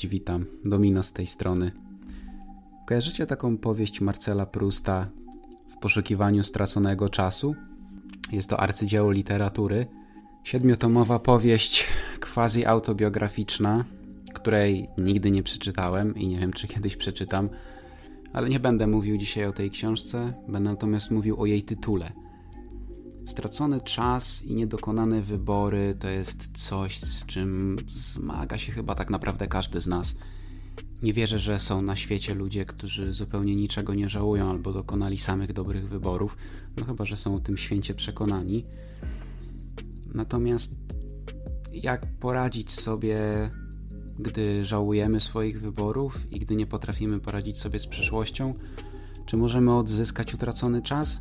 Cześć, witam. Domino z tej strony. Kojarzycie taką powieść Marcela Prusta w poszukiwaniu straconego czasu? Jest to arcydzieło literatury. Siedmiotomowa powieść quasi autobiograficzna, której nigdy nie przeczytałem i nie wiem, czy kiedyś przeczytam, ale nie będę mówił dzisiaj o tej książce, będę natomiast mówił o jej tytule. Stracony czas i niedokonane wybory to jest coś, z czym zmaga się chyba tak naprawdę każdy z nas. Nie wierzę, że są na świecie ludzie, którzy zupełnie niczego nie żałują albo dokonali samych dobrych wyborów, no chyba, że są o tym święcie przekonani. Natomiast jak poradzić sobie, gdy żałujemy swoich wyborów i gdy nie potrafimy poradzić sobie z przyszłością? Czy możemy odzyskać utracony czas?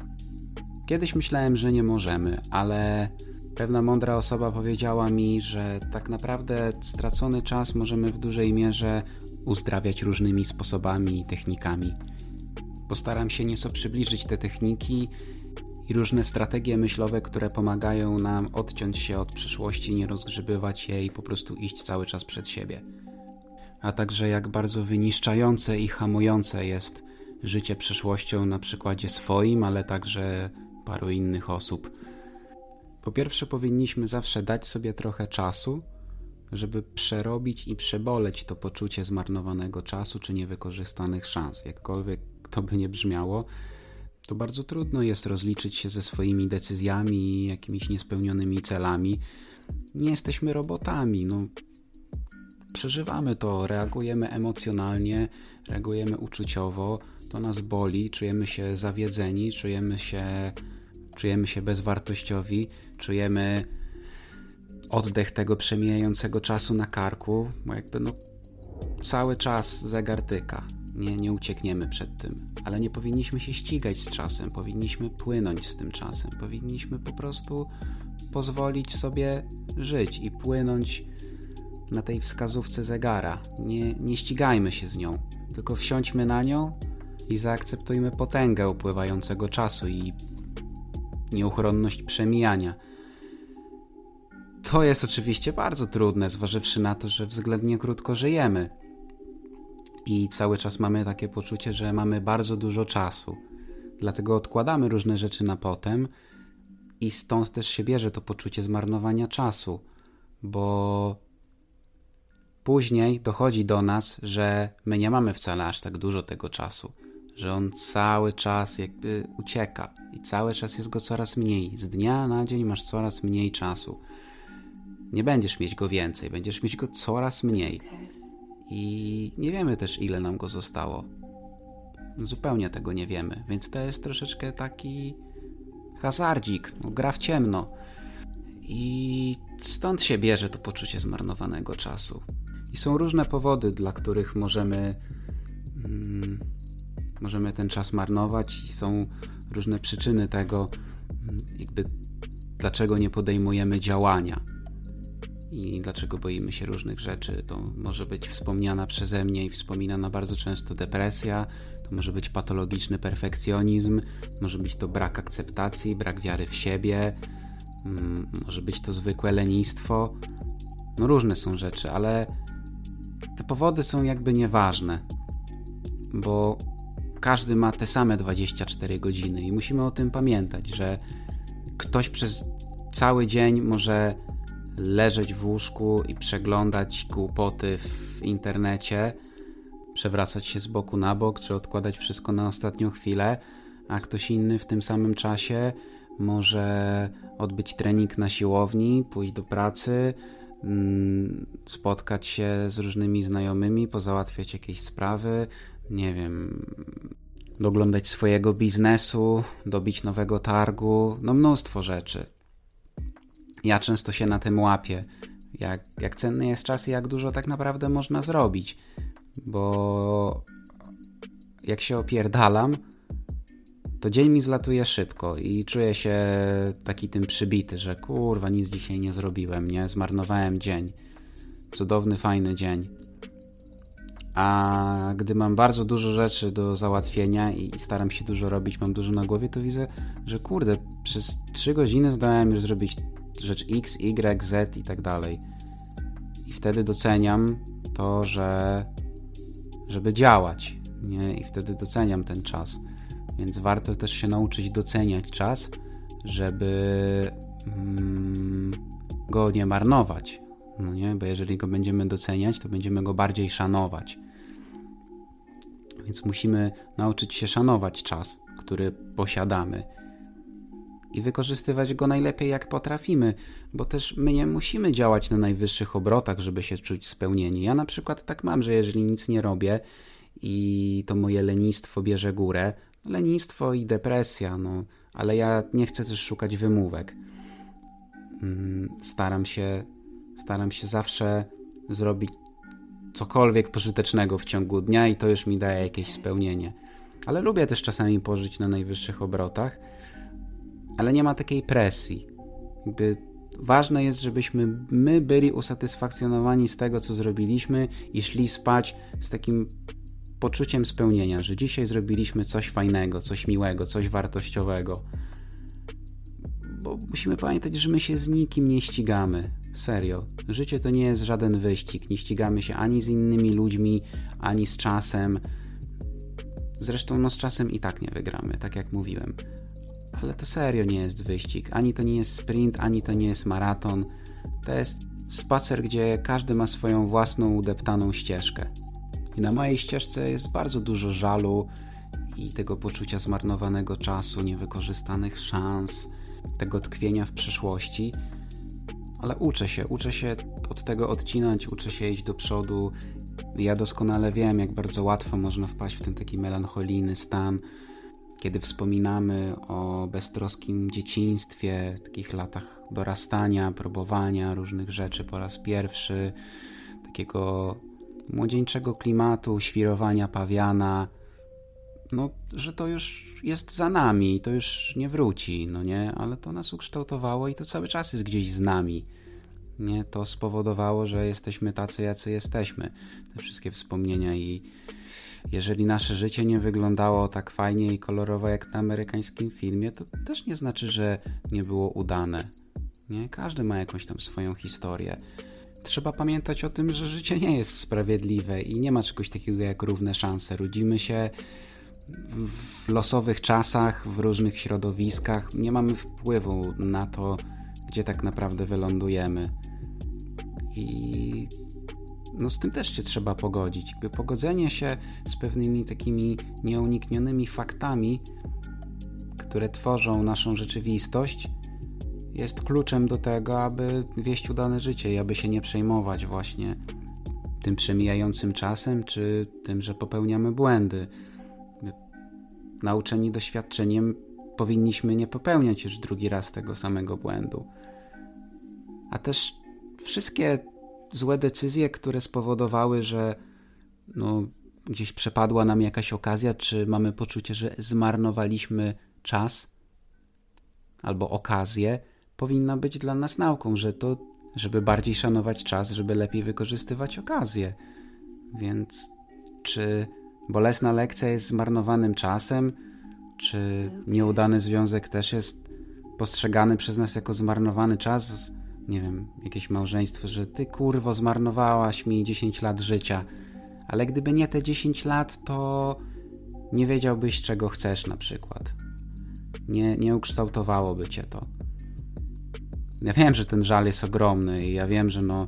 Kiedyś myślałem, że nie możemy, ale pewna mądra osoba powiedziała mi, że tak naprawdę stracony czas możemy w dużej mierze uzdrawiać różnymi sposobami i technikami. Postaram się nieco przybliżyć te techniki i różne strategie myślowe, które pomagają nam odciąć się od przyszłości, nie rozgrzebywać jej i po prostu iść cały czas przed siebie. A także jak bardzo wyniszczające i hamujące jest życie przyszłością na przykładzie swoim, ale także paru innych osób. Po pierwsze, powinniśmy zawsze dać sobie trochę czasu, żeby przerobić i przeboleć to poczucie zmarnowanego czasu czy niewykorzystanych szans. Jakkolwiek to by nie brzmiało, to bardzo trudno jest rozliczyć się ze swoimi decyzjami i jakimiś niespełnionymi celami. Nie jesteśmy robotami, no. Przeżywamy to, reagujemy emocjonalnie, reagujemy uczuciowo, to nas boli, czujemy się zawiedzeni, czujemy się czujemy się bezwartościowi, czujemy oddech tego przemijającego czasu na karku, bo jakby no cały czas zegar tyka. Nie, nie uciekniemy przed tym, ale nie powinniśmy się ścigać z czasem, powinniśmy płynąć z tym czasem, powinniśmy po prostu pozwolić sobie żyć i płynąć na tej wskazówce zegara. Nie, nie ścigajmy się z nią, tylko wsiądźmy na nią i zaakceptujmy potęgę upływającego czasu i nieuchronność przemijania. To jest oczywiście bardzo trudne, zważywszy na to, że względnie krótko żyjemy i cały czas mamy takie poczucie, że mamy bardzo dużo czasu. Dlatego odkładamy różne rzeczy na potem i stąd też się bierze to poczucie zmarnowania czasu, bo później dochodzi do nas, że my nie mamy wcale aż tak dużo tego czasu, że on cały czas jakby ucieka i cały czas jest go coraz mniej. Z dnia na dzień masz coraz mniej czasu. Nie będziesz mieć go więcej, będziesz mieć go coraz mniej. I nie wiemy też, ile nam go zostało. Zupełnie tego nie wiemy, więc to jest troszeczkę taki hazardzik, no, gra w ciemno. I stąd się bierze to poczucie zmarnowanego czasu. I są różne powody, dla których możemy, mm, możemy ten czas marnować, i są różne przyczyny tego, mm, jakby dlaczego nie podejmujemy działania i dlaczego boimy się różnych rzeczy. To może być wspomniana przeze mnie i wspominana bardzo często depresja, to może być patologiczny perfekcjonizm, może być to brak akceptacji, brak wiary w siebie, mm, może być to zwykłe lenistwo. No różne są rzeczy, ale te powody są jakby nieważne, bo każdy ma te same 24 godziny i musimy o tym pamiętać, że ktoś przez cały dzień może leżeć w łóżku i przeglądać głupoty w internecie, przewracać się z boku na bok, czy odkładać wszystko na ostatnią chwilę, a ktoś inny w tym samym czasie może odbyć trening na siłowni, pójść do pracy, mm, spotkać się z różnymi znajomymi, pozałatwiać jakieś sprawy, nie wiem, doglądać swojego biznesu, dobić nowego targu, no mnóstwo rzeczy. Ja często się na tym łapię, jak, jak cenny jest czas i jak dużo tak naprawdę można zrobić, bo jak się opierdalam, to dzień mi zlatuje szybko i czuję się taki tym przybity, że kurwa, nic dzisiaj nie zrobiłem, nie? Zmarnowałem dzień. Cudowny, fajny dzień. A gdy mam bardzo dużo rzeczy do załatwienia i staram się dużo robić, mam dużo na głowie, to widzę, że kurde, przez 3 godziny zdałem już zrobić rzecz X, Y, Z i tak dalej. I wtedy doceniam to, że żeby działać, nie? I wtedy doceniam ten czas. Więc warto też się nauczyć doceniać czas, żeby mm, go nie marnować. No nie? Bo jeżeli go będziemy doceniać, to będziemy go bardziej szanować. Więc musimy nauczyć się szanować czas, który posiadamy i wykorzystywać go najlepiej jak potrafimy, bo też my nie musimy działać na najwyższych obrotach, żeby się czuć spełnieni. Ja na przykład tak mam, że jeżeli nic nie robię i to moje lenistwo bierze górę, lenistwo i depresja, no, ale ja nie chcę też szukać wymówek. Mm, staram się, staram się zawsze zrobić cokolwiek pożytecznego w ciągu dnia i to już mi daje jakieś spełnienie. Ale lubię też czasami pożyć na najwyższych obrotach, ale nie ma takiej presji. Jakby ważne jest, żebyśmy my byli usatysfakcjonowani z tego, co zrobiliśmy i szli spać z takim poczuciem spełnienia, że dzisiaj zrobiliśmy coś fajnego, coś miłego, coś wartościowego. Bo musimy pamiętać, że my się z nikim nie ścigamy. Serio. Życie to nie jest żaden wyścig. Nie ścigamy się ani z innymi ludźmi, ani z czasem. Zresztą no z czasem i tak nie wygramy, tak jak mówiłem. Ale to serio nie jest wyścig. Ani to nie jest sprint, ani to nie jest maraton. To jest spacer, gdzie każdy ma swoją własną udeptaną ścieżkę. I na mojej ścieżce jest bardzo dużo żalu i tego poczucia zmarnowanego czasu, niewykorzystanych szans, tego tkwienia w przyszłości. Ale uczę się, uczę się od tego odcinać, uczę się iść do przodu. Ja doskonale wiem, jak bardzo łatwo można wpaść w ten taki melancholijny stan, kiedy wspominamy o beztroskim dzieciństwie, takich latach dorastania, próbowania różnych rzeczy po raz pierwszy, takiego młodzieńczego klimatu, świrowania pawiana, no, że to już jest za nami, to już nie wróci, no nie, ale to nas ukształtowało i to cały czas jest gdzieś z nami. Nie, to spowodowało, że jesteśmy tacy, jacy jesteśmy. Te wszystkie wspomnienia i jeżeli nasze życie nie wyglądało tak fajnie i kolorowo jak na amerykańskim filmie, to też nie znaczy, że nie było udane. Nie? Każdy ma jakąś tam swoją historię. Trzeba pamiętać o tym, że życie nie jest sprawiedliwe i nie ma czegoś takiego jak równe szanse. Rodzimy się w losowych czasach, w różnych środowiskach. Nie mamy wpływu na to, gdzie tak naprawdę wylądujemy. I no z tym też się trzeba pogodzić. Jakby pogodzenie się z pewnymi takimi nieuniknionymi faktami, które tworzą naszą rzeczywistość, jest kluczem do tego, aby wieść udane życie i aby się nie przejmować właśnie tym przemijającym czasem, czy tym, że popełniamy błędy. Nauczeni doświadczeniem powinniśmy nie popełniać już drugi raz tego samego błędu. A też wszystkie złe decyzje, które spowodowały, że no, gdzieś przepadła nam jakaś okazja, czy mamy poczucie, że zmarnowaliśmy czas albo okazję, powinna być dla nas nauką, że to, żeby bardziej szanować czas, żeby lepiej wykorzystywać okazję. Więc czy bolesna lekcja jest zmarnowanym czasem, czy nieudany związek też jest postrzegany przez nas jako zmarnowany czas? Nie wiem, jakieś małżeństwo, że ty kurwo zmarnowałaś mi 10 lat życia, ale gdyby nie te 10 lat, to nie wiedziałbyś, czego chcesz na przykład. Nie, nie ukształtowałoby cię to. Ja wiem, że ten żal jest ogromny i ja wiem, że no,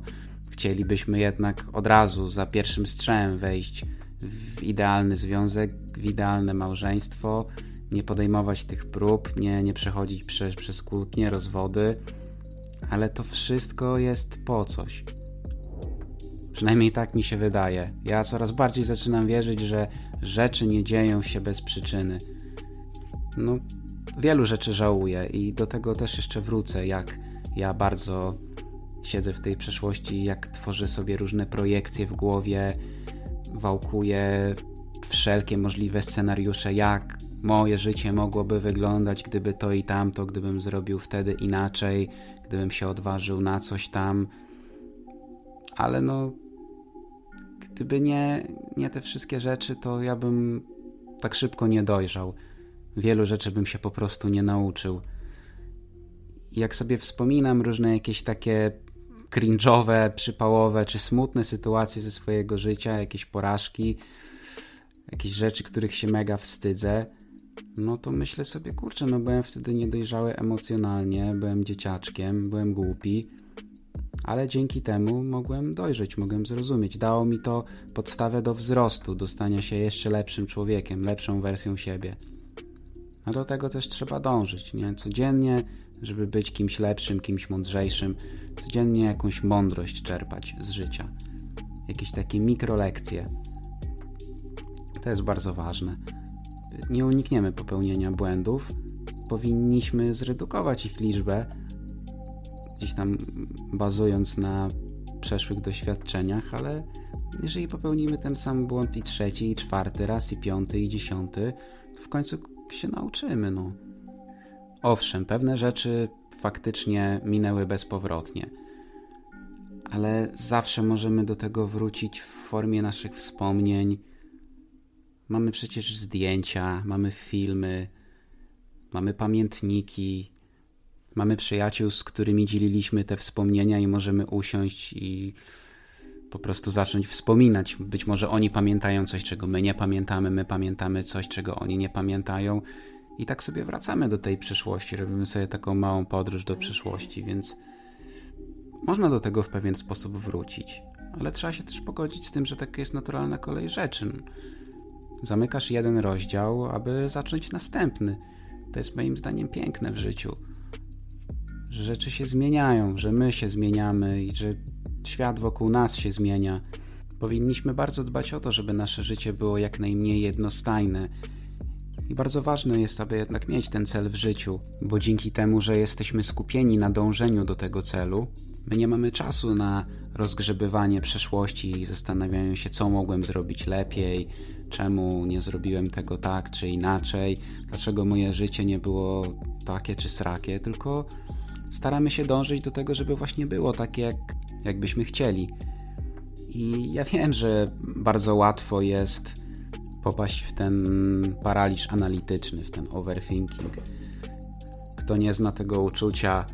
chcielibyśmy jednak od razu za pierwszym strzałem wejść w idealny związek, w idealne małżeństwo, nie podejmować tych prób, nie, nie przechodzić przez, przez kłótnie, rozwody, ale to wszystko jest po coś. Przynajmniej tak mi się wydaje. Ja coraz bardziej zaczynam wierzyć, że rzeczy nie dzieją się bez przyczyny. No, wielu rzeczy żałuję i do tego też jeszcze wrócę, jak ja bardzo siedzę w tej przeszłości, jak tworzę sobie różne projekcje w głowie, wałkuję wszelkie możliwe scenariusze, jak moje życie mogłoby wyglądać, gdyby to i tamto, gdybym zrobił wtedy inaczej, gdybym się odważył na coś tam. Ale no, gdyby nie, nie te wszystkie rzeczy, to ja bym tak szybko nie dojrzał. Wielu rzeczy bym się po prostu nie nauczył jak sobie wspominam różne jakieś takie cringe'owe, przypałowe czy smutne sytuacje ze swojego życia, jakieś porażki, jakieś rzeczy, których się mega wstydzę, no to myślę sobie, kurczę, no byłem wtedy niedojrzały emocjonalnie, byłem dzieciaczkiem, byłem głupi, ale dzięki temu mogłem dojrzeć, mogłem zrozumieć. Dało mi to podstawę do wzrostu, do stania się jeszcze lepszym człowiekiem, lepszą wersją siebie. A do tego też trzeba dążyć, nie? Codziennie, żeby być kimś lepszym, kimś mądrzejszym, codziennie jakąś mądrość czerpać z życia. Jakieś takie mikrolekcje. To jest bardzo ważne. Nie unikniemy popełnienia błędów. Powinniśmy zredukować ich liczbę, gdzieś tam bazując na przeszłych doświadczeniach, ale jeżeli popełnimy ten sam błąd i trzeci, i czwarty raz, i piąty, i dziesiąty, to w końcu się nauczymy, no. Owszem, pewne rzeczy faktycznie minęły bezpowrotnie, ale zawsze możemy do tego wrócić w formie naszych wspomnień. Mamy przecież zdjęcia, mamy filmy, mamy pamiętniki, mamy przyjaciół, z którymi dzieliliśmy te wspomnienia i możemy usiąść i po prostu zacząć wspominać. Być może oni pamiętają coś, czego my nie pamiętamy, my pamiętamy coś, czego oni nie pamiętają. I tak sobie wracamy do tej przyszłości, robimy sobie taką małą podróż do przyszłości, więc można do tego w pewien sposób wrócić. Ale trzeba się też pogodzić z tym, że taka jest naturalna kolej rzeczy. Zamykasz jeden rozdział, aby zacząć następny. To jest moim zdaniem piękne w życiu. Że rzeczy się zmieniają, że my się zmieniamy i że świat wokół nas się zmienia. Powinniśmy bardzo dbać o to, żeby nasze życie było jak najmniej jednostajne. I bardzo ważne jest, aby jednak mieć ten cel w życiu, bo dzięki temu, że jesteśmy skupieni na dążeniu do tego celu, my nie mamy czasu na rozgrzebywanie przeszłości i zastanawianie się, co mogłem zrobić lepiej, czemu nie zrobiłem tego tak czy inaczej, dlaczego moje życie nie było takie czy srakie, tylko staramy się dążyć do tego, żeby właśnie było takie, jak jakbyśmy chcieli. I ja wiem, że bardzo łatwo jest popaść w ten paraliż analityczny, w ten overthinking. Kto nie zna tego uczucia,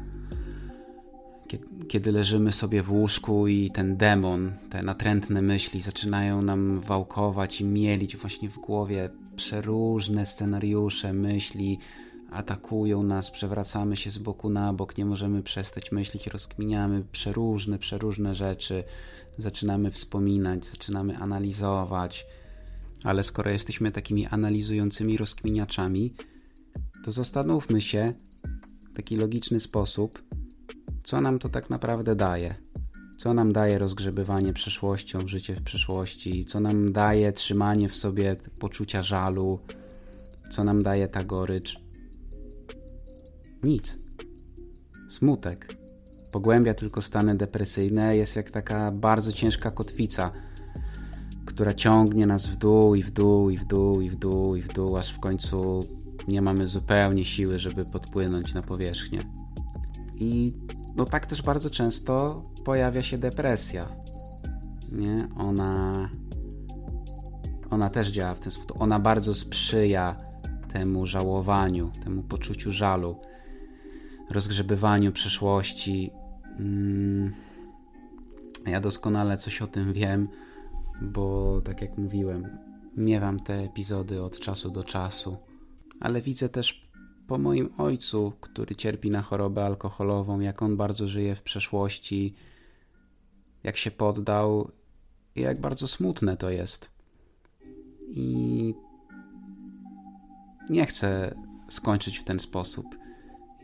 kiedy leżymy sobie w łóżku i ten demon, te natrętne myśli zaczynają nam wałkować i mielić właśnie w głowie przeróżne scenariusze, myśli, atakują nas, przewracamy się z boku na bok, nie możemy przestać myśleć, rozkminiamy przeróżne, przeróżne rzeczy, zaczynamy wspominać, zaczynamy analizować. Ale skoro jesteśmy takimi analizującymi rozkminiaczami, to zastanówmy się w taki logiczny sposób, co nam to tak naprawdę daje. Co nam daje rozgrzebywanie przeszłością, życie w przyszłości, co nam daje trzymanie w sobie poczucia żalu, co nam daje ta gorycz nic. Smutek. Pogłębia tylko stany depresyjne, jest jak taka bardzo ciężka kotwica, która ciągnie nas w dół i w dół i w dół i w dół i w dół, aż w końcu nie mamy zupełnie siły, żeby podpłynąć na powierzchnię. I no tak też bardzo często pojawia się depresja. Nie? Ona ona też działa w ten sposób. Ona bardzo sprzyja temu żałowaniu, temu poczuciu żalu rozgrzebywaniu przeszłości. Mm, ja doskonale coś o tym wiem, bo tak jak mówiłem, miewam te epizody od czasu do czasu, ale widzę też po moim ojcu, który cierpi na chorobę alkoholową, jak on bardzo żyje w przeszłości, jak się poddał i jak bardzo smutne to jest. I nie chcę skończyć w ten sposób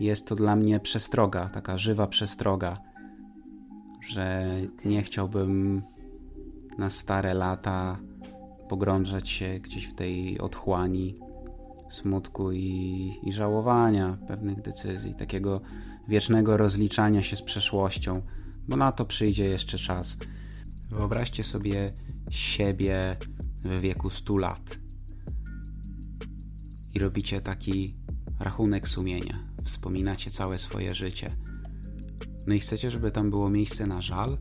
jest to dla mnie przestroga, taka żywa przestroga, że nie chciałbym na stare lata pogrążać się gdzieś w tej otchłani smutku i, i żałowania pewnych decyzji, takiego wiecznego rozliczania się z przeszłością, bo na to przyjdzie jeszcze czas. Wyobraźcie sobie siebie w wieku 100 lat i robicie taki rachunek sumienia wspominacie całe swoje życie. No i chcecie, żeby tam było miejsce na żal?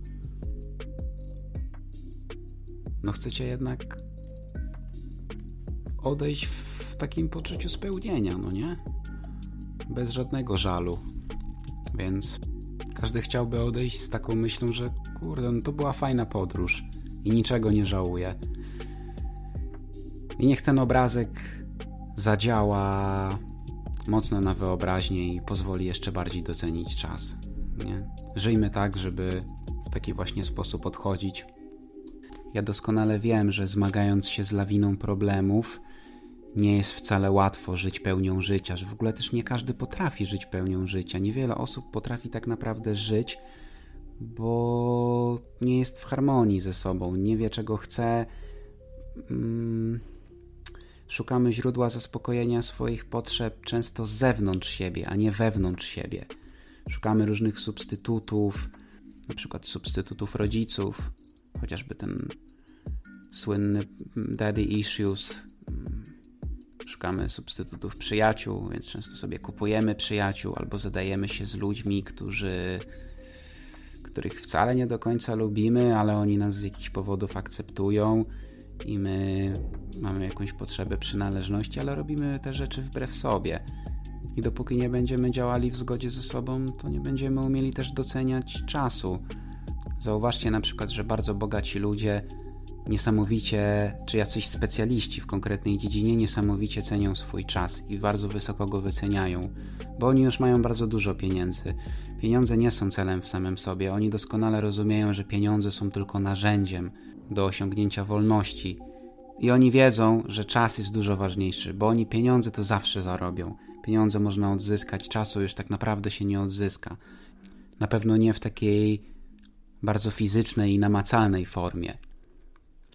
No chcecie jednak odejść w takim poczuciu spełnienia, no nie? Bez żadnego żalu. Więc Każdy chciałby odejść z taką myślą, że kurde, no to była fajna podróż i niczego nie żałuje. I niech ten obrazek zadziała mocno na wyobraźnię i pozwoli jeszcze bardziej docenić czas. Nie? Żyjmy tak, żeby w taki właśnie sposób odchodzić. Ja doskonale wiem, że zmagając się z lawiną problemów, nie jest wcale łatwo żyć pełnią życia, że w ogóle też nie każdy potrafi żyć pełnią życia. Niewiele osób potrafi tak naprawdę żyć, bo nie jest w harmonii ze sobą, nie wie czego chce. Mm, szukamy źródła zaspokojenia swoich potrzeb często z zewnątrz siebie, a nie wewnątrz siebie. Szukamy różnych substytutów, na przykład substytutów rodziców, chociażby ten słynny daddy issues. Szukamy substytutów przyjaciół, więc często sobie kupujemy przyjaciół albo zadajemy się z ludźmi, którzy których wcale nie do końca lubimy, ale oni nas z jakichś powodów akceptują i my mamy jakąś potrzebę przynależności, ale robimy te rzeczy wbrew sobie. I dopóki nie będziemy działali w zgodzie ze sobą, to nie będziemy umieli też doceniać czasu. Zauważcie na przykład, że bardzo bogaci ludzie niesamowicie, czy jacyś specjaliści w konkretnej dziedzinie niesamowicie cenią swój czas i bardzo wysoko go wyceniają, bo oni już mają bardzo dużo pieniędzy. Pieniądze nie są celem w samym sobie, oni doskonale rozumieją, że pieniądze są tylko narzędziem do osiągnięcia wolności. I oni wiedzą, że czas jest dużo ważniejszy, bo oni pieniądze to zawsze zarobią. Pieniądze można odzyskać, czasu już tak naprawdę się nie odzyska. Na pewno nie w takiej bardzo fizycznej i namacalnej formie.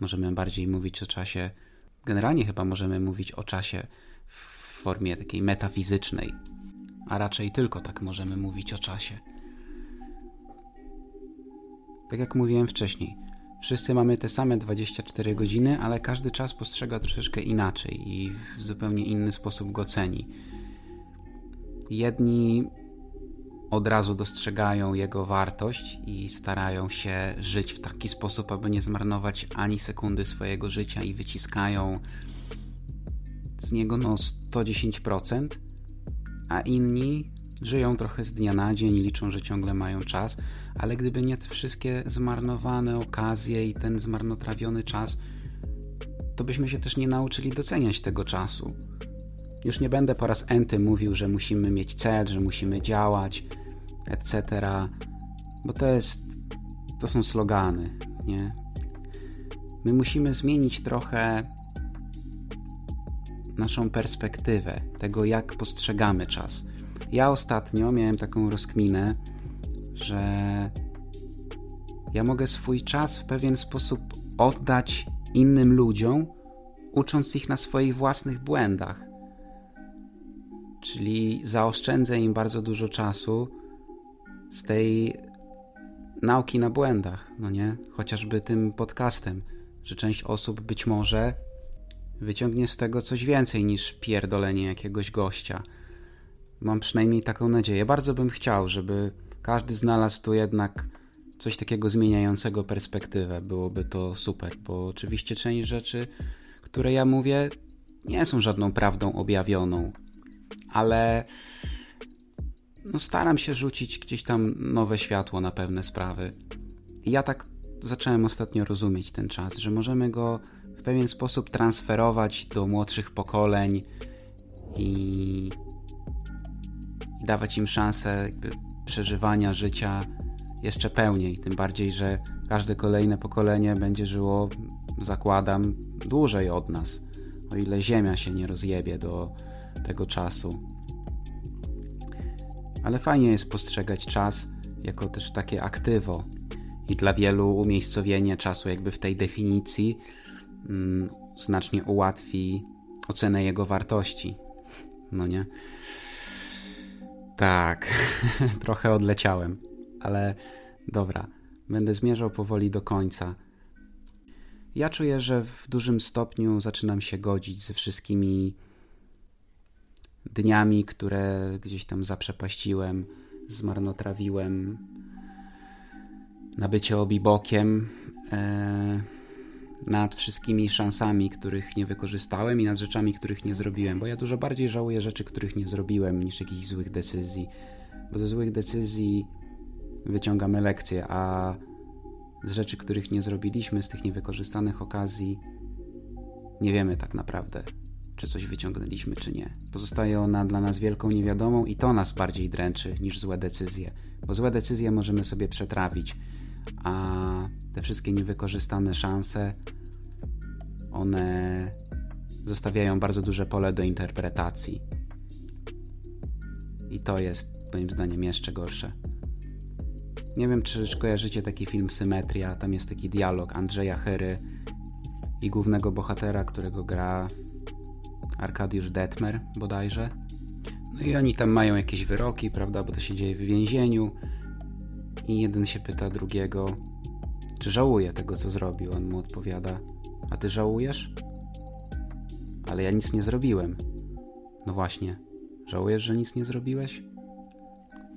Możemy bardziej mówić o czasie, generalnie chyba możemy mówić o czasie w formie takiej metafizycznej, a raczej tylko tak możemy mówić o czasie. Tak jak mówiłem wcześniej, wszyscy mamy te same 24 godziny, ale każdy czas postrzega troszeczkę inaczej i w zupełnie inny sposób go ceni. Jedni od razu dostrzegają jego wartość i starają się żyć w taki sposób, aby nie zmarnować ani sekundy swojego życia i wyciskają z niego no 110%, a inni żyją trochę z dnia na dzień i liczą, że ciągle mają czas, ale gdyby nie te wszystkie zmarnowane okazje i ten zmarnotrawiony czas, to byśmy się też nie nauczyli doceniać tego czasu. Już nie będę po raz enty mówił, że musimy mieć cel, że musimy działać, etc. Bo to jest. To są slogany, nie? My musimy zmienić trochę naszą perspektywę tego, jak postrzegamy czas. Ja ostatnio miałem taką rozkminę, że ja mogę swój czas w pewien sposób oddać innym ludziom, ucząc ich na swoich własnych błędach. Czyli zaoszczędzę im bardzo dużo czasu z tej nauki na błędach, no nie? Chociażby tym podcastem, że część osób być może wyciągnie z tego coś więcej niż pierdolenie jakiegoś gościa. Mam przynajmniej taką nadzieję. Bardzo bym chciał, żeby każdy znalazł tu jednak coś takiego zmieniającego perspektywę. Byłoby to super, bo oczywiście część rzeczy, które ja mówię, nie są żadną prawdą objawioną, ale no staram się rzucić gdzieś tam nowe światło na pewne sprawy. I ja tak zacząłem ostatnio rozumieć ten czas, że możemy go w pewien sposób transferować do młodszych pokoleń i dawać im szansę przeżywania życia jeszcze pełniej. Tym bardziej, że każde kolejne pokolenie będzie żyło, zakładam, dłużej od nas, o ile Ziemia się nie rozjebie do tego czasu ale fajnie jest postrzegać czas jako też takie aktywo. I dla wielu umiejscowienie czasu jakby w tej definicji mm, znacznie ułatwi ocenę jego wartości. No nie? Tak, trochę odleciałem, ale dobra, będę zmierzał powoli do końca. Ja czuję, że w dużym stopniu zaczynam się godzić ze wszystkimi dniami, które gdzieś tam zaprzepaściłem, zmarnotrawiłem na bycie obibokiem, e, nad wszystkimi szansami, których nie wykorzystałem i nad rzeczami, których nie zrobiłem, bo ja dużo bardziej żałuję rzeczy, których nie zrobiłem, niż jakichś złych decyzji, bo ze złych decyzji wyciągamy lekcje, a z rzeczy, których nie zrobiliśmy, z tych niewykorzystanych okazji, nie wiemy tak naprawdę, czy coś wyciągnęliśmy, czy nie. Pozostaje ona dla nas wielką niewiadomą i to nas bardziej dręczy niż złe decyzje, bo złe decyzje możemy sobie przetrawić, a te wszystkie niewykorzystane szanse, one zostawiają bardzo duże pole do interpretacji. I to jest moim zdaniem jeszcze gorsze. Nie wiem, czy kojarzycie taki film Symetria. Tam jest taki dialog Andrzeja Hery i głównego bohatera, którego gra Arkadiusz Detmer bodajże. No i oni tam mają jakieś wyroki, prawda, bo to się dzieje w więzieniu. I jeden się pyta drugiego, czy żałuje tego, co zrobił. On mu odpowiada, a ty żałujesz? Ale ja nic nie zrobiłem. No właśnie, żałujesz, że nic nie zrobiłeś?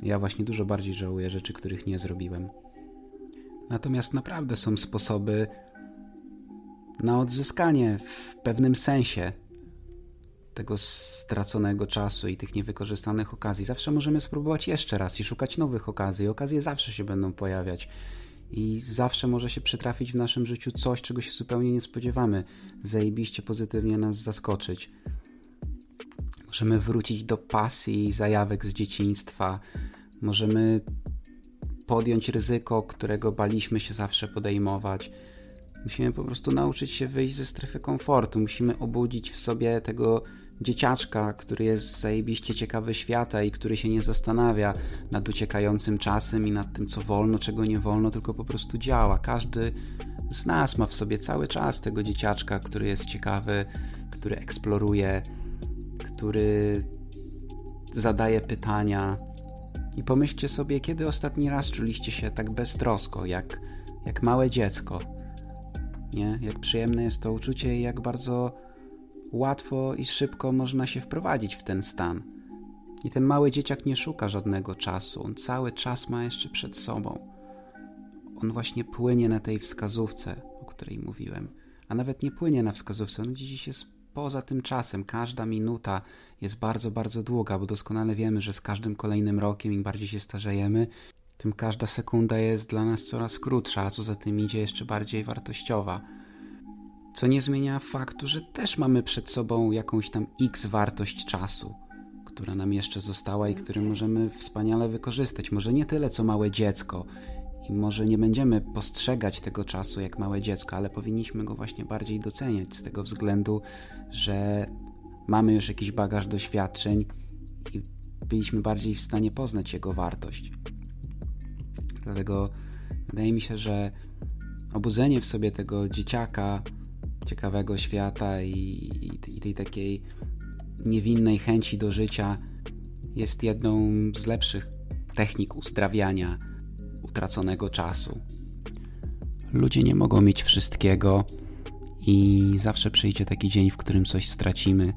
Ja właśnie dużo bardziej żałuję rzeczy, których nie zrobiłem. Natomiast naprawdę są sposoby na odzyskanie w pewnym sensie tego straconego czasu i tych niewykorzystanych okazji. Zawsze możemy spróbować jeszcze raz i szukać nowych okazji. Okazje zawsze się będą pojawiać i zawsze może się przytrafić w naszym życiu coś, czego się zupełnie nie spodziewamy. Zajebiście pozytywnie nas zaskoczyć. Możemy wrócić do pasji i zajawek z dzieciństwa. Możemy podjąć ryzyko, którego baliśmy się zawsze podejmować. Musimy po prostu nauczyć się wyjść ze strefy komfortu. Musimy obudzić w sobie tego dzieciaczka, który jest zajebiście ciekawy świata i który się nie zastanawia nad uciekającym czasem i nad tym, co wolno, czego nie wolno, tylko po prostu działa. Każdy z nas ma w sobie cały czas tego dzieciaczka, który jest ciekawy, który eksploruje, który zadaje pytania. I pomyślcie sobie, kiedy ostatni raz czuliście się tak beztrosko, jak, jak małe dziecko. Nie? Jak przyjemne jest to uczucie i jak bardzo łatwo i szybko można się wprowadzić w ten stan. I ten mały dzieciak nie szuka żadnego czasu, on cały czas ma jeszcze przed sobą. On właśnie płynie na tej wskazówce, o której mówiłem. A nawet nie płynie na wskazówce, on dziś jest poza tym czasem. Każda minuta jest bardzo, bardzo długa, bo doskonale wiemy, że z każdym kolejnym rokiem, im bardziej się starzejemy, tym każda sekunda jest dla nas coraz krótsza, a co za tym idzie, jeszcze bardziej wartościowa co nie zmienia faktu, że też mamy przed sobą jakąś tam x wartość czasu, która nam jeszcze została i który możemy wspaniale wykorzystać. Może nie tyle co małe dziecko i może nie będziemy postrzegać tego czasu jak małe dziecko, ale powinniśmy go właśnie bardziej doceniać z tego względu, że mamy już jakiś bagaż doświadczeń i byliśmy bardziej w stanie poznać jego wartość. Dlatego wydaje mi się, że obudzenie w sobie tego dzieciaka, ciekawego świata i, i, tej takiej niewinnej chęci do życia jest jedną z lepszych technik uzdrawiania utraconego czasu. Ludzie nie mogą mieć wszystkiego i zawsze przyjdzie taki dzień, w którym coś stracimy.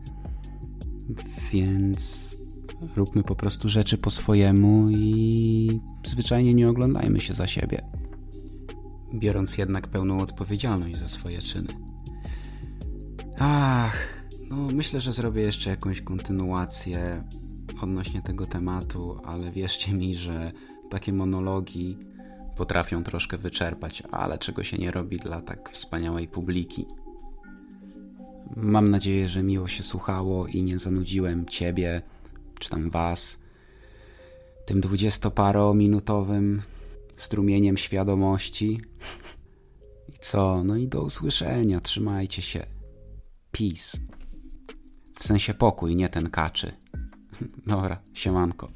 Więc róbmy po prostu rzeczy po swojemu i zwyczajnie nie oglądajmy się za siebie. Biorąc jednak pełną odpowiedzialność za swoje czyny. Ach, no myślę, że zrobię jeszcze jakąś kontynuację odnośnie tego tematu, ale wierzcie mi, że takie monologi potrafią troszkę wyczerpać, ale czego się nie robi dla tak wspaniałej publiki. Mam nadzieję, że miło się słuchało i nie zanudziłem ciebie, czy tam was, tym dwudziestoparominutowym strumieniem świadomości. I co? No i do usłyszenia. Trzymajcie się. Peace. W sensie pokój, nie ten kaczy. Dobra, siemanko.